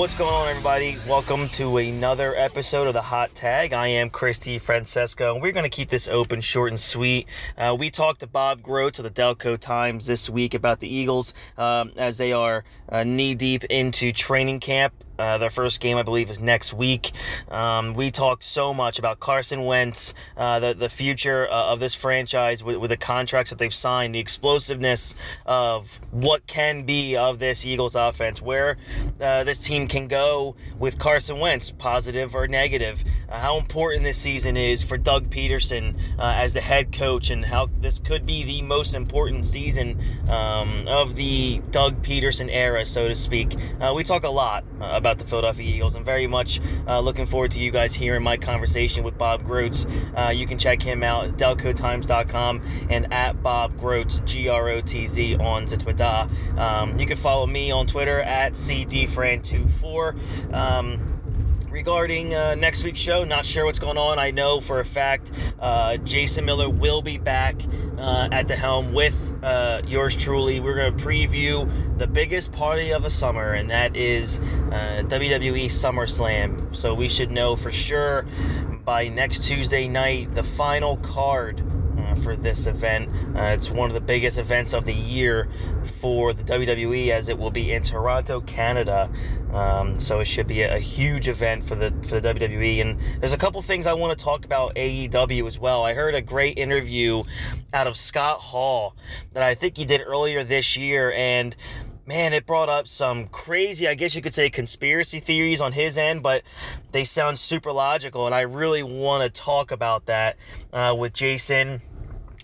What's going on, everybody? Welcome to another episode of the Hot Tag. I am Chris DeFrancesco, and we're going to keep this open, short, and sweet. Uh, we talked to Bob Grotz of the Delco Times this week about the Eagles um, as they are uh, knee deep into training camp. Uh, their first game, I believe, is next week. Um, we talked so much about Carson Wentz, uh, the the future uh, of this franchise with, with the contracts that they've signed, the explosiveness of what can be of this Eagles offense, where uh, this team can go with Carson Wentz, positive or negative. Uh, how important this season is for Doug Pederson uh, as the head coach, and how this could be the most important season um, of the Doug Pederson era, so to speak. we talk a lot about about the Philadelphia Eagles. I'm very much uh, looking forward to you guys hearing my conversation with Bob Grotz. Uh, you can check him out at delcotimes.com and at Bob Grotz, G R O T Z, on Twitter. Um, you can follow me on Twitter at CDFran24. Um, regarding uh, next week's show. Not sure what's going on. I know for a fact uh, Jason Miller will be back uh, at the helm with uh, yours truly. We're going to preview the biggest party of a summer, and that is uh, WWE SummerSlam. So we should know for sure by next Tuesday night the final card uh, for this event. Uh, it's one of the biggest events of the year for the WWE, as it will be in Toronto, Canada. Um, so it should be a, a, huge event for the for the WWE. And there's a couple things I want to talk about AEW as well. I heard a great interview out of Scott Hall that I think he did earlier this year, and man, it brought up some crazy, I guess you could say, conspiracy theories on his end, but they sound super logical. And I really want to talk about that uh, with Jason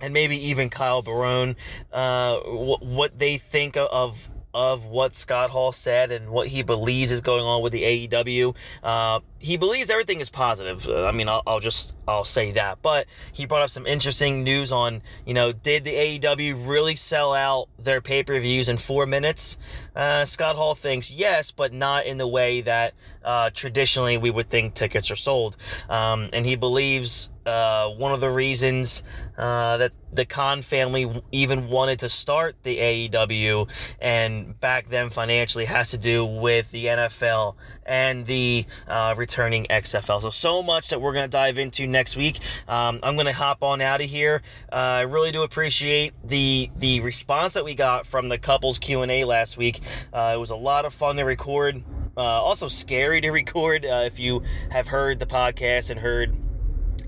and maybe even Kyle Barone, uh, what they think of of what Scott Hall said and what he believes is going on with the AEW. Uh, he believes everything is positive. Uh, I mean, I'll, I'll, just I'll say that. But he brought up some interesting news on you know did the AEW really sell out their pay per views in four minutes? Uh, Scott Hall thinks yes, but not in the way that uh, traditionally we would think tickets are sold. Um, and he believes uh, one of the reasons uh, that the Khan family even wanted to start the AEW and back them financially has to do with the NFL and the uh, returning XFL. So, so much that we're going to dive into next week. Um, I'm going to hop on out of here. Uh, I really do appreciate the the response that we got from the couples Q&A last week. Uh, it was a lot of fun to record. Uh, also scary to record uh, if you have heard the podcast and heard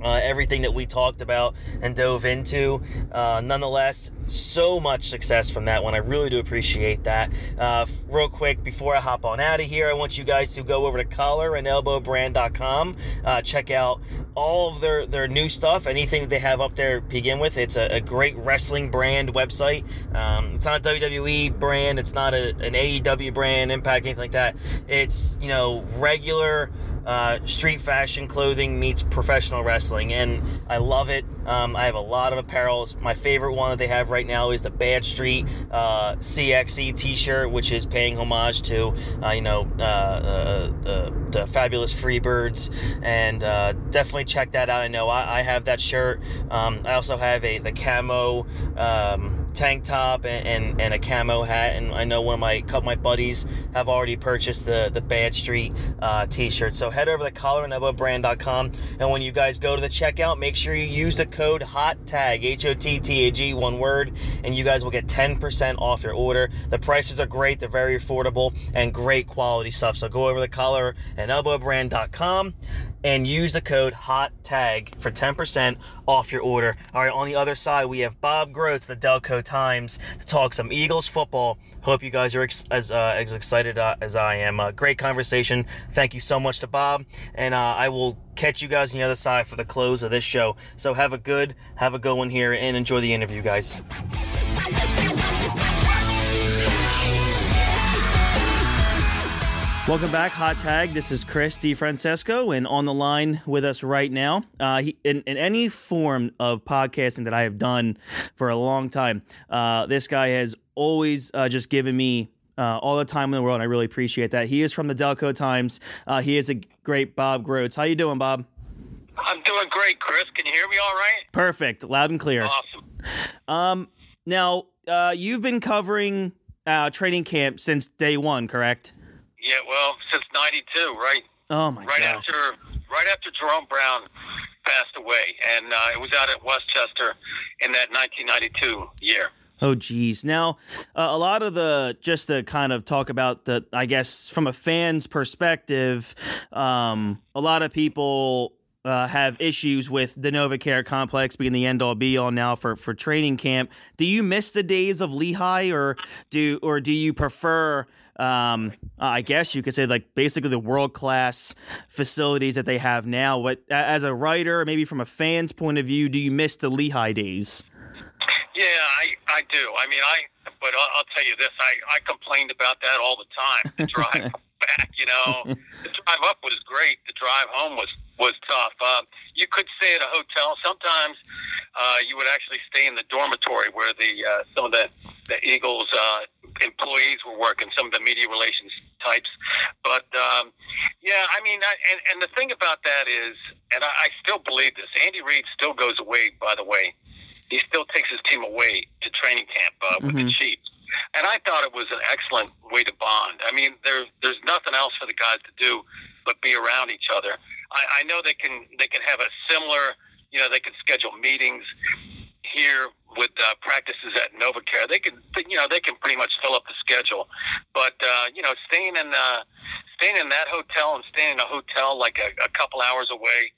uh, everything that we talked about and dove into. Uh, nonetheless, so much success from that one. I really do appreciate that. Uh, real quick, before I hop on out of here, I want you guys to go over to collarandelbowbrand.com. Uh, check out all of their, their new stuff, anything that they have up there begin with. It's a, a great wrestling brand website. Um, it's not a WWE brand, it's not a, an AEW brand, Impact, anything like that. It's, you know, regular uh, street fashion clothing meets professional wrestling, and I love it. Um, I have a lot of apparels. My favorite one that they have right now is the Bad Street uh, CXE T-shirt, which is paying homage to uh, you know uh, uh, the, the fabulous Freebirds, and definitely check that out. I know I, I have that shirt. Um, I also have a the camo. Um, tank top and, and, and, a camo hat. And I know one of my couple my buddies have already purchased the the Bad Street uh, t-shirt. So head over to collarandelbowbrand.com and when you guys go to the checkout, make sure you use the code HOT TAG H O T T A G one word, and you guys will get 10% off your order. The prices are great. They're very affordable and great quality stuff. So go over to collarandelbowbrand.com and use the code hot tag for 10% off your order all right on the other side we have bob grotz the delco times to talk some eagles football. Hope you guys are ex- as, uh, as excited uh, as i am. Uh, great conversation. Thank you so much to bob. And uh, i will catch you guys on the other side for the close of this show. So have a good have a good one here and enjoy the interview guys Welcome back, Hot Tag. This is Chris DeFrancesco, and on the line with us right now, uh, he, in, in, any form of podcasting that I have done for a long time, uh, this guy has always uh, just given me uh, all the time in the world, and I really appreciate that. He is from the Delco Times. Uh, he is a great Bob Grotz. How you doing, Bob? I'm doing great, Chris. Can you hear me all right? Perfect, loud and clear. Awesome. Um, now uh, you've been covering training camp since day one, correct? Yeah, well, since '92, right? Oh my right gosh. after right after Jerome Brown passed away, and uh, it was out at West Chester in that 1992 year. Oh geez. Now, uh, a lot of the just to kind of talk about the, I guess from a fan's perspective, um, a lot of people uh, have issues with the NovaCare complex being the end all be all now for for training camp. Do you miss the days of Lehigh, or do or do you prefer? Um, I guess you could say like basically the world class facilities that they have now. What as a writer, maybe from a fan's point of view, do you miss the Lehigh days? Yeah, I I do. I mean, I but I'll, I'll tell you this: I I complained about that all the time. The drive back, you know, the drive up was great. The drive home was was tough. Uh, you could stay at a hotel. Sometimes uh, you would actually stay in the dormitory where the uh, some of the the Eagles uh, employees were working, some of the media relations types. But um, yeah, I mean, I, and and the thing about that is, and I, I still believe this. Andy Reid still goes away. By the way, he still takes his team away to training camp uh, with Mhm. the Chiefs. And I thought it was an excellent way to bond. I mean, there, there's nothing else for the guys to do but be around each other. I, I know they can they can have a similar, you know, they can schedule meetings here with uh, practices at NovaCare. They can, you know, they can pretty much fill up the schedule. But uh, you know, staying in uh, staying in that hotel and staying in a hotel like a, a couple hours away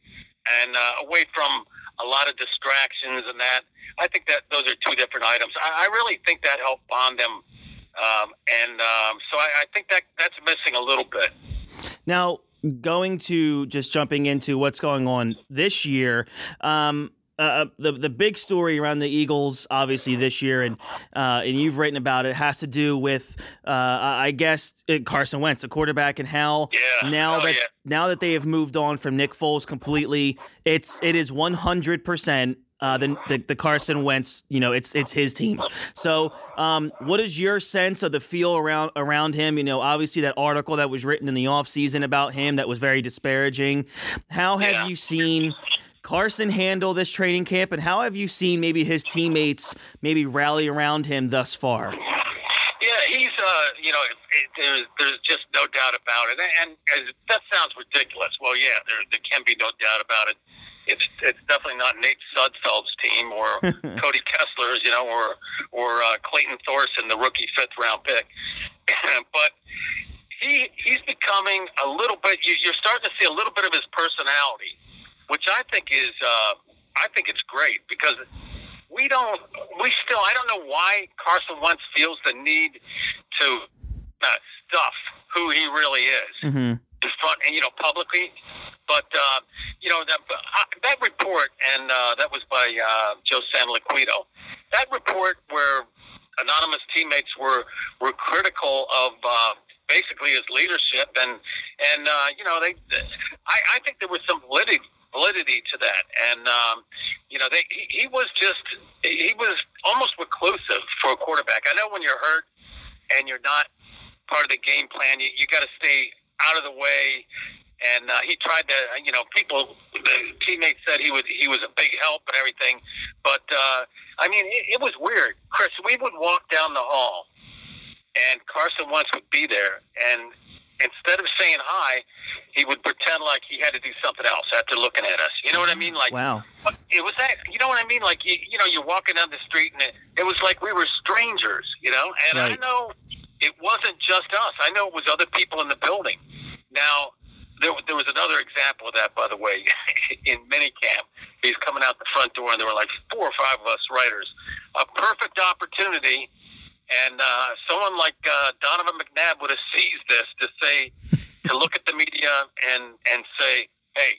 and uh, away from a lot of distractions and that. I think that those are two different items. I, I really think that helped bond them, um, and um, so I, I think that that's missing a little bit. Now, going to just jumping into what's going on this year. Um, uh, the the big story around the Eagles, obviously this year, and uh, and you've written about it, has to do with, uh, I guess, uh, Carson Wentz, the quarterback, and how Yeah. now Oh, that yeah. now that they have moved on from Nick Foles completely, it's it is one hundred percent. Uh, the, the the Carson Wentz, you know, it's it's his team. So, um, what is your sense of the feel around around him? You know, obviously that article that was written in the offseason about him that was very disparaging. How have Yeah. you seen Carson handle this training camp, and how have you seen maybe his teammates maybe rally around him thus far? Yeah, he's uh, you know, it, there's there's just no doubt about it, and, and that sounds ridiculous. Well, yeah, there there can be no doubt about it. It's it's definitely not Nate Sudfeld's team or Cody Kessler's, you know, or or uh, Clayton Thorson, the rookie fifth round pick. but he he's becoming a little bit. You, you're starting to see a little bit of his personality, which I think is uh, I think it's great because we don't we still I don't know why Carson Wentz feels the need to uh, stuff who he really is Mm-hmm. in front and you know publicly but uh, you know that uh, that report and uh, that was by uh, Joe Santoliquito that report where anonymous teammates were were critical of uh, basically his leadership and and uh, you know they I, I think there was some validity validity to that. And um, you know they he, was just he was almost reclusive for a quarterback. I know when you're hurt and you're not part of the game plan you, you got to stay out of the way. And uh, he tried to, you know, people, the teammates said he was he was a big help and everything, but uh, I mean, it, it was weird. Chris, we would walk down the hall, and Carson Wentz would be there, and instead of saying hi, he would pretend like he had to do something else after looking at us. You know what I mean? Like Wow. it was that. You know what I mean? Like you, you know, you're walking down the street, and it, it was like we were strangers. You know, and I know it wasn't just us. I know it was other people in the building. Now, there, there was another example of that, by the way, in minicamp. He's coming out the front door, and there were like four or five of us writers. A perfect opportunity, and uh, someone like uh, Donovan McNabb would have seized this to say, to look at the media and and say, hey,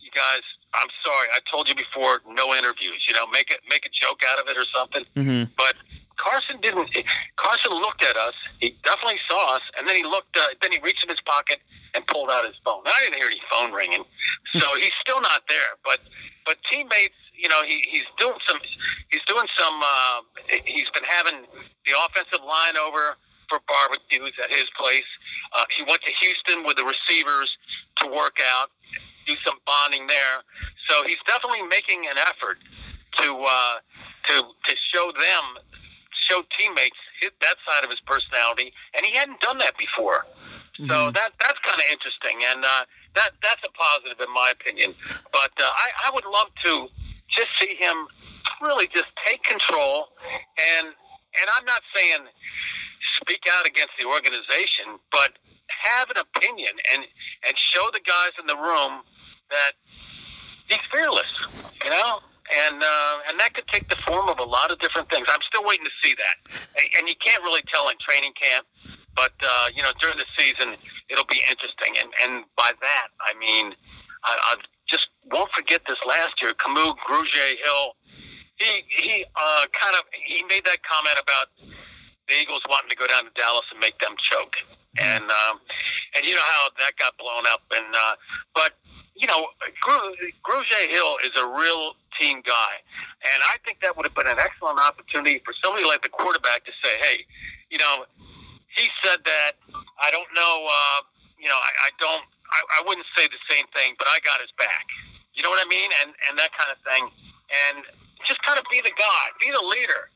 you guys, I'm sorry, I told you before, no interviews. You know, make it make a joke out of it or something. Mm-hmm. But Carson didn't. Carson looked at us. He definitely saw us, and then he looked. Uh, then he reached in his pocket and pulled out his phone. I didn't hear any phone ringing, so he's still not there. But but teammates, you know, he, he's doing some. He's doing some. Uh, he's been having the offensive line over for barbecues at his place. Uh, he went to Houston with the receivers to work out, do some bonding there. So he's definitely making an effort to uh, to to show them, show teammates his, that side of his personality, and he hadn't done that before. So Mhm. that that's kind of interesting, and uh, that that's a positive in my opinion. But uh, I, I would love to just see him really just take control, and and I'm not saying speak out against the organization, but have an opinion and and show the guys in the room that he's fearless, you know. And uh, and that could take the form of a lot of different things. I'm still waiting to see that, and- and you can't really tell in training camp. But uh, you know, during the season, it'll be interesting. And and by that, I mean, I, I just won't forget this last year. Kamu Grugier Hill, he he uh, kind of he made that comment about the Eagles wanting to go down to Dallas and make them choke. And um, and you know how that got blown up. And uh, but you know, Gru- Grugier Hill is a real team guy, and I think that would have been an excellent opportunity for somebody like the quarterback to say, "Hey, you know, he said that. I don't know. Uh, you know, I, I don't. I, I wouldn't say the same thing, but I got his back. You know what I mean? And and that kind of thing. And just kind of be the guy, be the leader.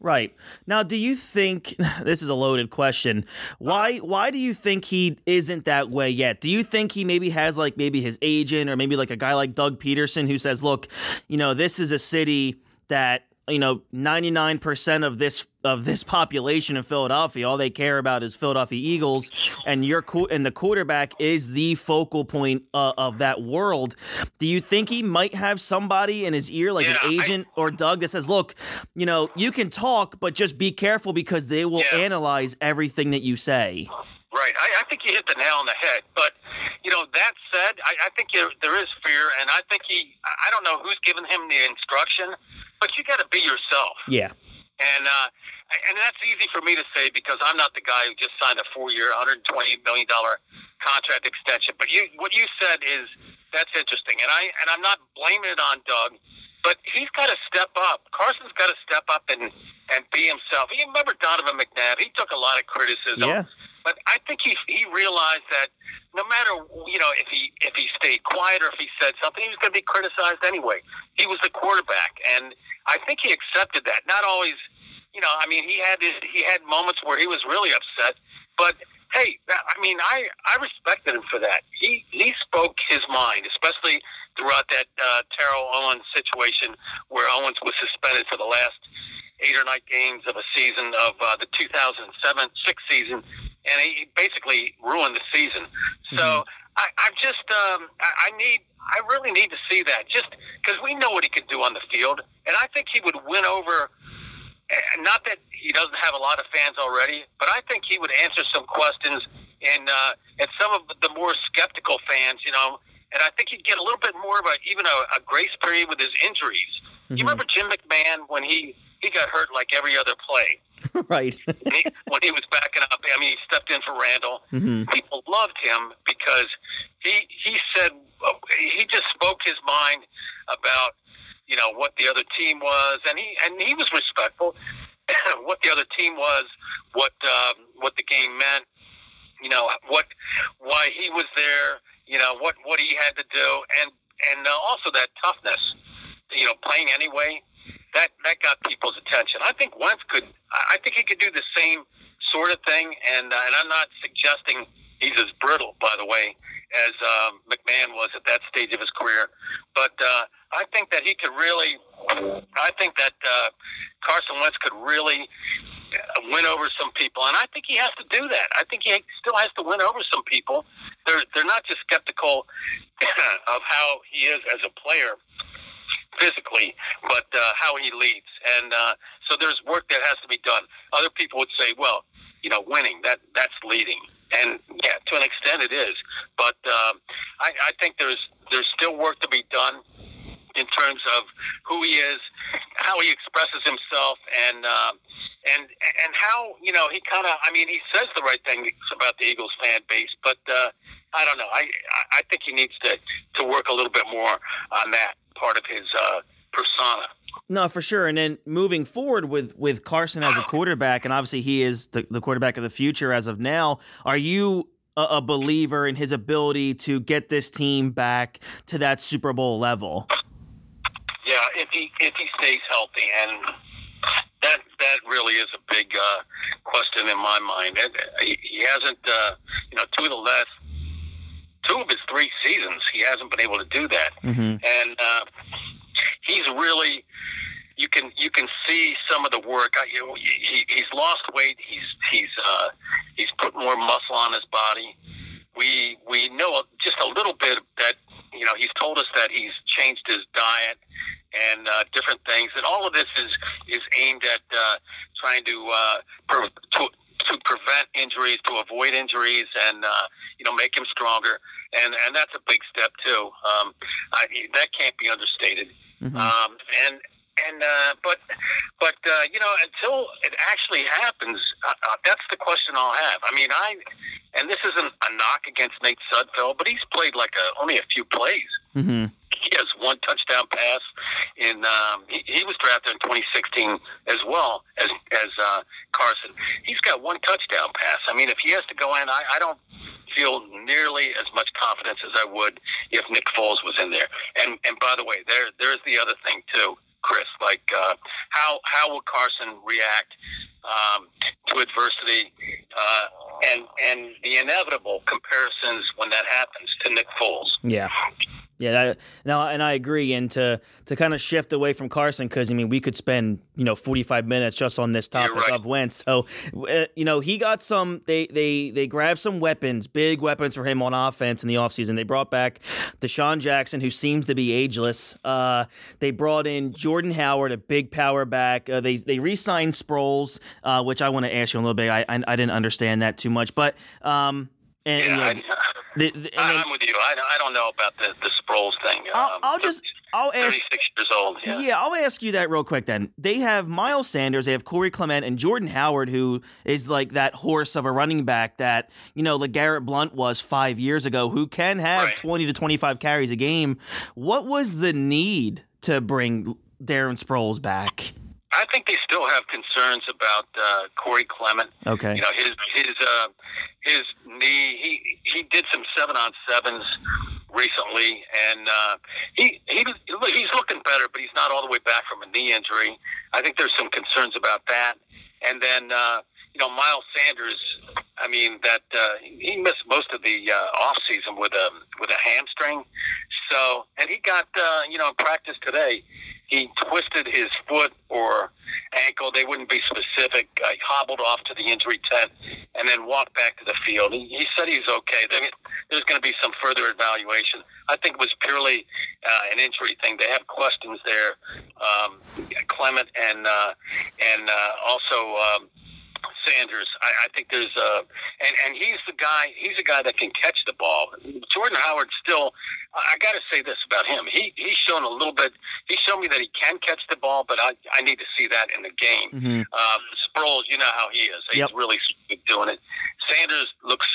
Right. Now, do you think this is a loaded question? Why why do you think he isn't that way yet? Do you think he maybe has like maybe his agent or maybe like a guy like Doug Pederson who says, "Look, you know, this is a city that you know, 99% of this of this population in Philadelphia, all they care about is Philadelphia Eagles, and your and the quarterback is the focal point uh, of that world. Do you think he might have somebody in his ear, like Yeah, an I- agent or Doug, that says, "Look, you know, you can talk, but just be careful because they will Yeah. analyze everything that you say." Right. I, I think you hit the nail on the head. But you know, that said, I, I think there, there is fear, and I think he. I don't know who's giving him the instruction, but you got to be yourself. Yeah. And uh, and that's easy for me to say because I'm not the guy who just signed a four-year, 120 million dollar contract extension. But you, what you said is that's interesting, and I and I'm not blaming it on Doug, but he's got to step up. Carson's got to step up and and be himself. You remember Donovan McNabb? He took a lot of criticism. Yeah. But I think he he realized that no matter you know if he if he stayed quiet or if he said something, he was going to be criticized anyway. He was the quarterback, and I think he accepted that. Not always, you know. I mean, he had his, he had moments where he was really upset, but hey, I mean, I I respected him for that. He he spoke his mind, especially throughout that uh, Terrell Owens situation where Owens was suspended for the last eight or nine games of a season of uh, the 2007 six season, and he basically ruined the season. So I, I just um, I, I need I really need to see that just because we know what he can do on the field, and I think he would win over. Not that he doesn't have a lot of fans already, but I think he would answer some questions and uh, and some of the more skeptical fans, you know. And I think he'd get a little bit more of a even a, a grace period with his injuries. Mhm. You remember Jim McMahon when he he got hurt like every other play right. when he, when he was backing up. I mean, he stepped in for Randall. hmm People loved him because he he said he just spoke his mind about you know what the other team was, and he and he was respectful. what the other team was, what um, what the game meant, you know what why he was there, you know what what he had to do, and and uh, also that toughness, you know, playing anyway. That that got people's attention. I think Wentz could. I think he could do the same sort of thing, and uh, and I'm not suggesting he's as brittle, by the way, as um, McMahon was at that stage of his career. But uh, I think that he could really. I think that uh, Carson Wentz could really uh, win over some people, and I think he has to do that. I think he still has to win over some people. They're they're not just skeptical of how he is as a player physically, but uh, how he leads. And uh, so there's work that has to be done. Other people would say, well, you know, winning that that's leading, and yeah, to an extent it is. But um, I, I think there's there's still work to be done in terms of who he is, how he expresses himself, and um, and and how you know he kind of. I mean, he says the right things about the Eagles fan base, but uh, I don't know. I I think he needs to to work a little bit more on that part of his uh, persona. No, for sure. And then moving forward with with Carson as a quarterback, and obviously he is the, the quarterback of the future as of now. Are you a, a believer in his ability to get this team back to that Super Bowl level? If he if he stays healthy, and that that really is a big uh, question in my mind. And he, he hasn't, uh, you know, two of the last two of his three seasons, he hasn't been able to do that, Mm-hmm. and uh, he's really. You can you can see some of the work. I, you know, he, he's lost weight. He's he's uh, he's put more muscle on his body. We we know just a little bit that you know he's told us that he's changed his diet and uh, different things, and all of this is is aimed at uh, trying to, uh, pre- to to prevent injuries, to avoid injuries, and uh, you know make him stronger. And and that's a big step too. Um, I, that can't be understated. Mhm. Um, and and uh, but but uh, you know until it actually happens, uh, uh, that's the question I'll have. I mean, I and this isn't a knock against Nate Sudfeld, but he's played like a, only a few plays. Mm-hmm. He has one touchdown pass in. Um, he, he was drafted in 2016 as well as as uh, Carson. He's got one touchdown pass. I mean, if he has to go in, I, I don't feel nearly as much confidence as I would if Nick Foles was in there. And and by the way, there there's the other thing too, Chris. Like uh, how how will Carson react um, to adversity uh, and and the inevitable comparisons when that happens to Nick Foles? Yeah. Yeah, that, no, and I agree. And to to kind of shift away from Carson, because I mean, we could spend you know forty five minutes just on this topic right. of Wentz. So, uh, you know, he got some. They they they grabbed some weapons, big weapons for him on offense in the offseason. They brought back DeSean Jackson, who seems to be ageless. Uh, they brought in Jordan Howard, a big power back. Uh, they they re-signed Sproles, uh, which I want to ask you a little bit. I, I I didn't understand that too much, but um, and, Yeah, you know, I, the- the- and I, I'm with you. I, I don't know about the the Sproles thing. I'll, Um, I'll just I'll ask 36 years old. Yeah. Yeah. I'll ask you that real quick then. They have Miles Sanders, they have Corey Clement, and Jordan Howard, who is like that horse of a running back that, you know, like Garrett Blount was five years ago, who can have Right. 20 to 25 carries a game. What was the need to bring Darren Sproles back? I think they still have concerns about uh, Corey Clement. Okay. You know his his uh, his knee. He he did some seven on sevens recently, and uh, he he he's looking better, but he's not all the way back from a knee injury. I think there's some concerns about that. And then uh, you know Miles Sanders. I mean that uh, he missed most of the uh, off season with a with a hamstring. So and he got uh, you know in practice today. He twisted his foot or ankle. They wouldn't be specific. Uh, he hobbled off to the injury tent and then walked back to the field. He, he said he's okay. There- There's going to be some further evaluation. I think it was purely uh, an injury thing. They have questions there. Um, Clement and uh, and uh, also um, Sanders. I, I think there's uh, and and he's the guy. He's a guy that can catch the ball. Jordan Howard still. I, I got to say this about him. He he's shown a little bit. He's shown me that he can catch the ball, but I I need to see that in the game. hmm Um, Sproles, you know how he is. He's Yep. really doing it. Sanders looks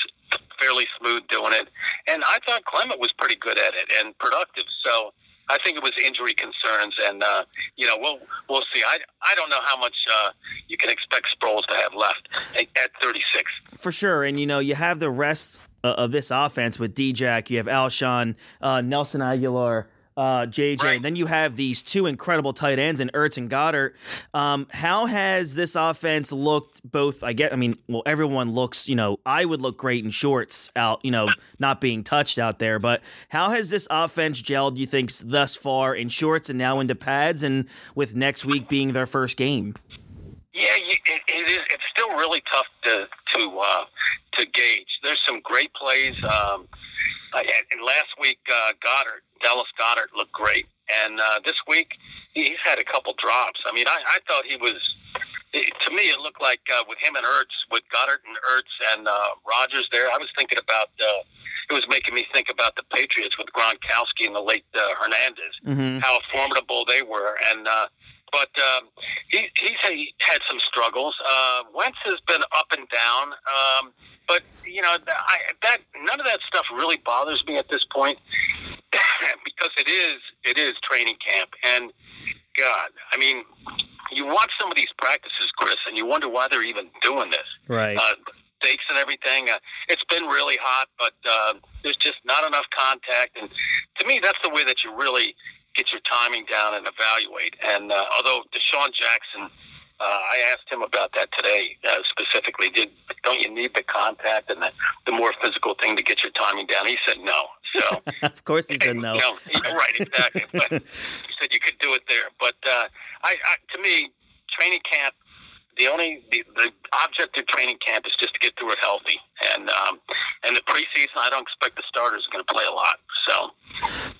fairly smooth doing it, and I thought Clement was pretty good at it and productive. So I think it was injury concerns, and uh, you know we'll we'll see. I I don't know how much uh, you can expect Sproles to have left at, at 36. For sure. And, you know, you have the rest of this offense with D-Jack. You have Alshon, uh, Nelson Agholor, uh, JJ. Right. And then you have these two incredible tight ends in Ertz and Goedert. Um, how has this offense looked both, I get, I mean, well, everyone looks, you know, I would look great in shorts out, you know, not being touched out there. But how has this offense gelled, you think, thus far in shorts and now into pads and with next week being their first game? Yeah, you, it, it is. It's still really tough to to uh, to gauge. There's some great plays. Um, and, and last week, uh, Goedert, Dallas Goedert, looked great, and uh, this week he's had a couple drops. I mean, I, I thought he was. It, to me, it looked like uh, with him and Ertz, with Goedert and Ertz and uh, Rodgers there. I was thinking about. Uh, it was making me think about the Patriots with Gronkowski and the late uh, Hernandez Mm-hmm. how formidable they were. And uh, but um, he he's had, had some struggles. Uh, Wentz has been up and down. Um, but you know, I, that none of that stuff really bothers me at this point because it is it is training camp. And God, I mean, you watch some of these practices, Chris, and you wonder why they're even doing this Right. uh, stakes and everything. Uh, it's been really hot, but uh, there's just not enough contact. And to me, that's the way that you really get your timing down and evaluate. And uh, although DeSean Jackson Uh, I asked him about that today uh, specifically. Did don't you need the contact and the, the more physical thing to get your timing down? He said no. So of course he said no. no right, exactly. but he said you could do it there. But uh, I, I, to me, training camp the only the, the object of training camp is just to get through it healthy, and um, and the preseason I don't expect the starters are going to play a lot. So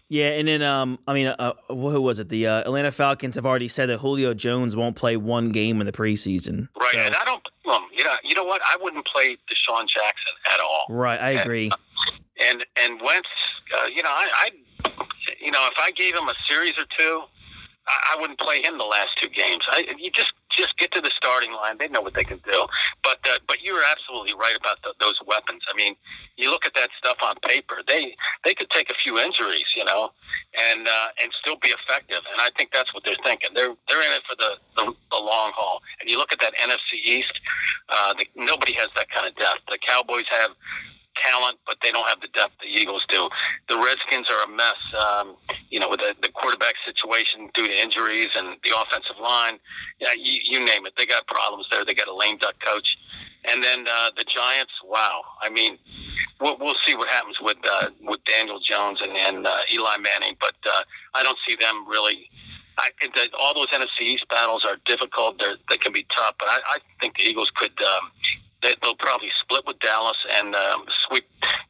yeah, and then um, I mean, uh, who was it? The uh, Atlanta Falcons have already said that Julio Jones won't play one game in the preseason. Right, so. and I don't. Um, you know, you know what? I wouldn't play DeSean Jackson at all. Right, I agree. And and, and Wentz, uh, you know, I, I, you know, if I gave him a series or two, I, wouldn't play him the last two games. I, you just just get to the starting line. They know what they can do. But uh, but you're absolutely right about the, those weapons. I mean, you look at that stuff on paper. They they could take a few injuries, you know, and uh, and still be effective. And I think that's what they're thinking. They're they're in it for the the, the long haul. And you look at that NFC East. Uh, the, nobody has that kind of depth. The Cowboys have talent, but they don't have the depth the Eagles do. The Redskins are a mess, um, you know, with the, the quarterback situation due to injuries and the offensive line. Yeah, you, you name it. They got problems there. They got a lame duck coach. And then uh, the Giants, wow. I mean, we'll, we'll see what happens with uh, with Daniel Jones and, and uh, Eli Manning, but uh, I don't see them really. I that all those NFC East battles are difficult. They're, they can be tough, but I, I think the Eagles could um, they, will probably split with Dallas and um, sweep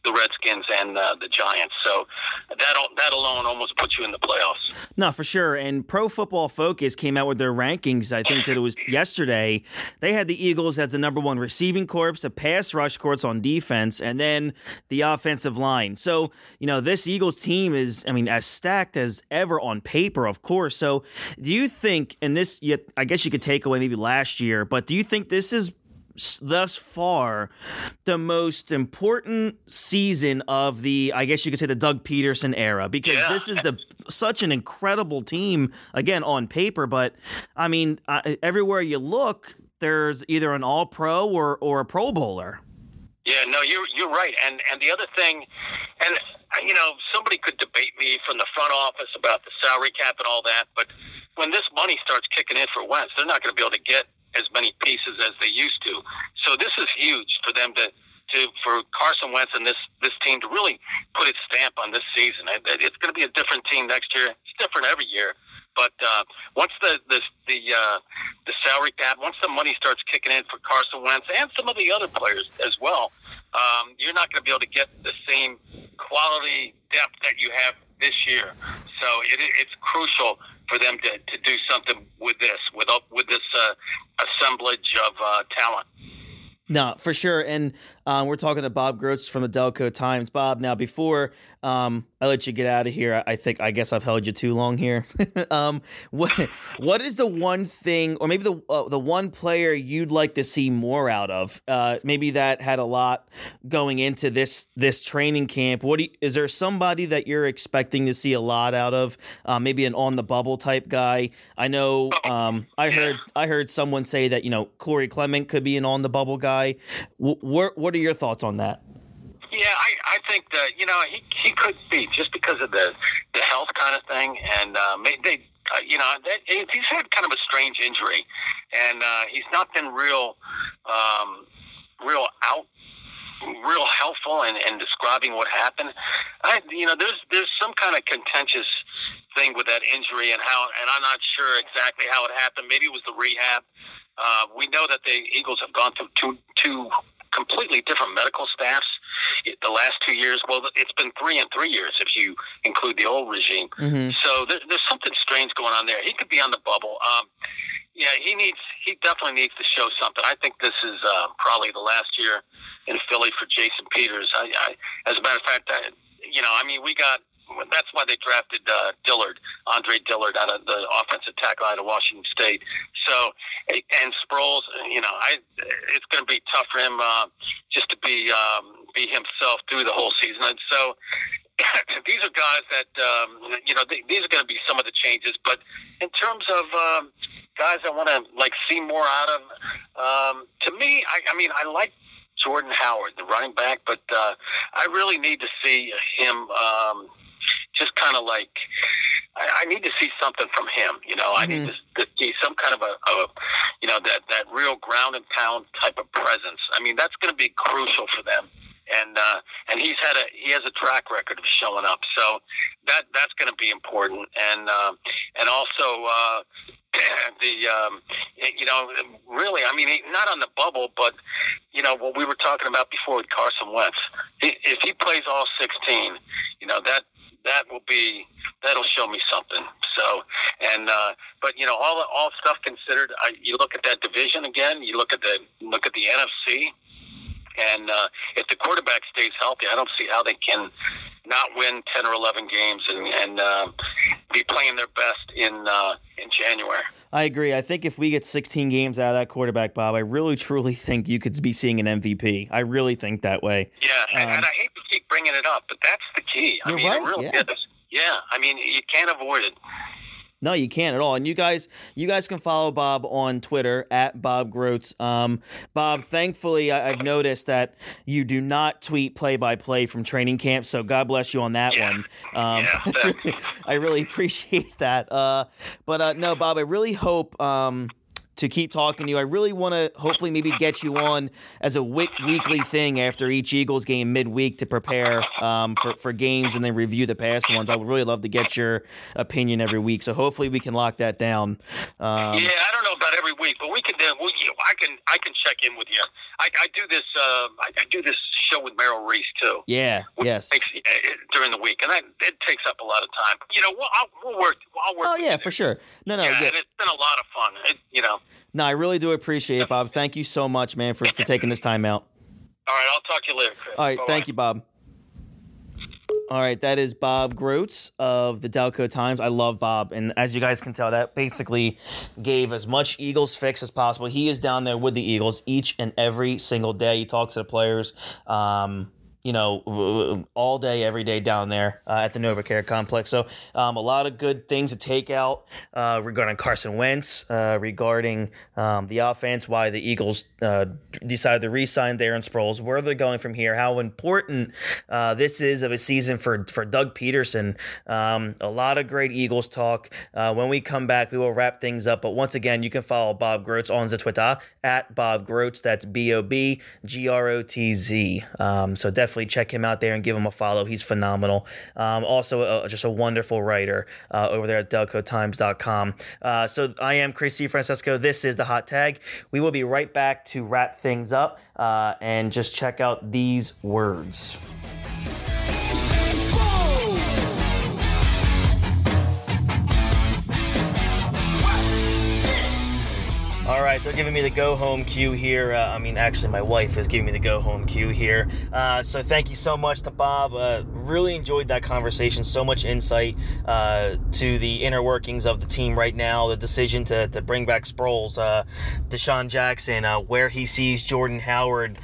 the Redskins and uh, the Giants. So that that alone almost puts you in the playoffs. No, for sure. And Pro Football Focus came out with their rankings. I think that it was yesterday. They had the Eagles as the number one receiving corps, a pass rush corps on defense, and then the offensive line. So you know this Eagles team is, I mean, as stacked as ever on paper, of course. So do you think, and this, I guess you could take away maybe last year, but do you think this is thus far the most important season of the I guess you could say the Doug Pederson era because yeah. this is the such an incredible team again on paper but I mean uh, everywhere you look there's either an all pro or or a pro bowler. Yeah, no, you're you're right. And and the other thing and you know, somebody could debate me from the front office about the salary cap and all that, but when this money starts kicking in for Wentz, they're not going to be able to get as many pieces as they used to. So this is huge for them to to for Carson Wentz and this this team to really put its stamp on this season. It's going to be a different team next year. It's different every year. But uh, once the the the, uh, the salary cap, once the money starts kicking in for Carson Wentz and some of the other players as well, um, you're not going to be able to get the same quality depth that you have this year. So it, it's crucial for them to, to do something with this, with with this uh, assemblage of uh, talent. No, for sure. And um, we're talking to Bob Grotz from the Delco Times. Bob, now before um, I let you get out of here, I think I guess I've held you too long here. um, what what is the one thing, or maybe the uh, the one player you'd like to see more out of? Uh, maybe that had a lot going into this this training camp. What you, is there somebody that you're expecting to see a lot out of? Uh, maybe an on the bubble type guy. I know um, I heard I heard someone say that you know Corey Clement could be an on the bubble guy. What what are your thoughts on that? Yeah, I, I think that you know he he could be just because of the the health kind of thing, and uh, they uh, you know that, he's had kind of a strange injury, and uh, he's not been real um, real out real helpful in, in describing what happened. I, you know, there's there's some kind of contentious thing with that injury and how, and I'm not sure exactly how it happened. Maybe it was the rehab. Uh, we know that the Eagles have gone through two two completely different medical staffs the last two years. Well, it's been three and three years if you include the old regime. Mm-hmm. So there, there's something strange going on there. He could be on the bubble. Um, yeah, he needs. He definitely needs to show something. I think this is uh, probably the last year in Philly for Jason Peters. I, I, as a matter of fact, I, you know, I mean, we got that's why they drafted uh, Dillard, Andre Dillard, out of the offensive tackle out of Washington State. So, and Sproles, you know, I it's going to be tough for him uh, just to be um, be himself through the whole season. And so, these are guys that um, you know th- these are going to be some of the changes. But in terms of um, guys I want to like see more out of, um, to me, I, I mean, I like Jordan Howard, the running back, but uh, I really need to see him. Um, just kind of like I, I need to see something from him. You know, I need Mm-hmm. to, to see some kind of a, a, you know, that that real ground and pound type of presence. I mean, that's going to be crucial for them. And uh, and he's had a he has a track record of showing up, so that that's going to be important. And uh, and also uh, the um, you know really, I mean, not on the bubble, but you know what we were talking about before with Carson Wentz. If he plays all sixteen, you know that that will be that'll show me something. So, and uh, but you know, all all stuff considered, I, you look at that division again. You look at the look at the NFC, and uh, if the quarterback stays healthy, I don't see how they can not win ten or eleven games and and uh, be playing their best in uh, in January. I agree. I think if we get 16 games out of that quarterback, Bob, I really truly think you could be seeing an MVP. I really think that way. Yeah, and, Um, and I hate to keep bringing it up, but that's the key. I You're mean, right, it really yeah. is. Yeah, I mean, you can't avoid it. No, you can't at all. And you guys, you guys can follow Bob on Twitter at Bob Grotz. Um, Bob, thankfully, I, I've noticed that you do not tweet play by play from training camp. So God bless you on that Yeah. one. Um, Yeah, I really appreciate that. Uh, but uh, no, Bob, I really hope. Um, to keep talking to you. I really want to hopefully maybe get you on as a week- weekly thing after each Eagles game midweek to prepare um, for, for games and then review the past ones. I would really love to get your opinion every week. So hopefully we can lock that down. Um, yeah, I don't know about every week, but we can. Uh, we, I can. I can check in with you. I, I do this. Uh, I, I do this show with Merrill Reese too. yeah, yes. takes, uh, during the week, and I, it takes up a lot of time. You know, we'll, I'll, we'll work. I'll work. Oh yeah, you. for sure. No, no, yeah, yeah. and it's been a lot of fun. It, you know. No. I really do appreciate it, Bob. Thank you so much, man, for, for taking this time out. All right, I'll talk to you later, Chris. All right, Bye-bye. thank you, Bob. All right, that is Bob Grotz of the Delco Times. I love Bob, and as you guys can tell, that basically gave as much Eagles fix as possible. He is down there with the Eagles each and every single day. He talks to the players. Um, you know, all day, every day down there uh, at the NovaCare complex. So, um, a lot of good things to take out uh, regarding Carson Wentz, uh, regarding um, the offense, why the Eagles uh, decided to re-sign Darren Sproles, where they're going from here, how important uh, this is of a season for for Doug Pederson. Um, a lot of great Eagles talk. Uh, when we come back, we will wrap things up. But once again, you can follow Bob Grotz on the Twitter at Bob Grotz. That's B O B G R O T Z. Um, so definitely check him out there and give him a follow. He's phenomenal. Um, also, uh, just a wonderful writer uh, over there at DelcoTimes.com. Uh, so I am Chris DeFrancesco. This is the Hot Tag. We will be right back to wrap things up uh, and just check out these words. Right, they're giving me the go home cue here. Uh, I mean, actually, my wife is giving me the go home cue here. Uh, so, thank you so much to Bob. Uh, really enjoyed that conversation. So much insight uh, to the inner workings of the team right now, the decision to, to bring back Sproles, uh, DeSean Jackson, uh, where he sees Jordan Howard.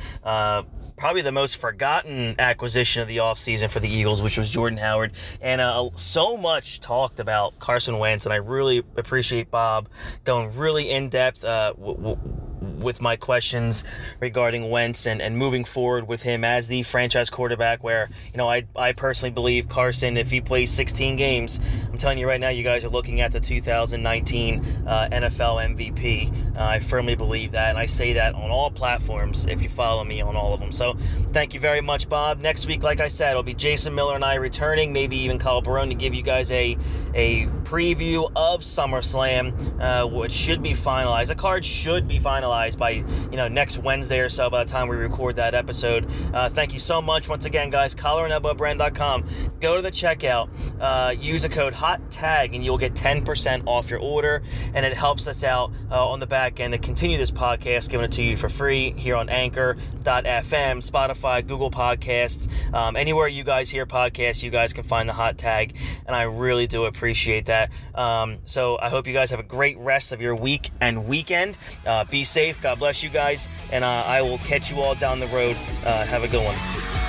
Probably the most forgotten acquisition of the offseason for the Eagles, which was Jordan Howard. And uh, so much talked about Carson Wentz, and I really appreciate Bob going really in depth uh, w- w- with my questions regarding Wentz and, and moving forward with him as the franchise quarterback. Where, you know, I, I personally believe Carson, if he plays 16 games, I'm telling you right now, you guys are looking at the 2019 uh, NFL MVP. Uh, I firmly believe that, and I say that on all platforms if you follow me on all of them. So thank you very much, Bob. Next week, like I said, it'll be Jason Miller and I returning, maybe even Kyle Barone to give you guys a a preview of SummerSlam, uh, which should be finalized. The card should be finalized by you know next Wednesday or so by the time we record that episode. Uh, thank you so much once again, guys. CollaranElbowBrand.com. Go to the checkout, uh, use the code Hot Tag, and you'll get 10% off your order. And it helps us out uh, on the back end to continue this podcast, giving it to you for free here on Anchor.fm, Spotify, Google Podcasts, um, anywhere you guys hear podcasts, you guys can find the Hot Tag, and I really do appreciate that. Um, so I hope you guys have a great rest of your week and weekend. Uh, be safe. God bless you guys, and uh, I will catch you all down the road. Uh, have a good one.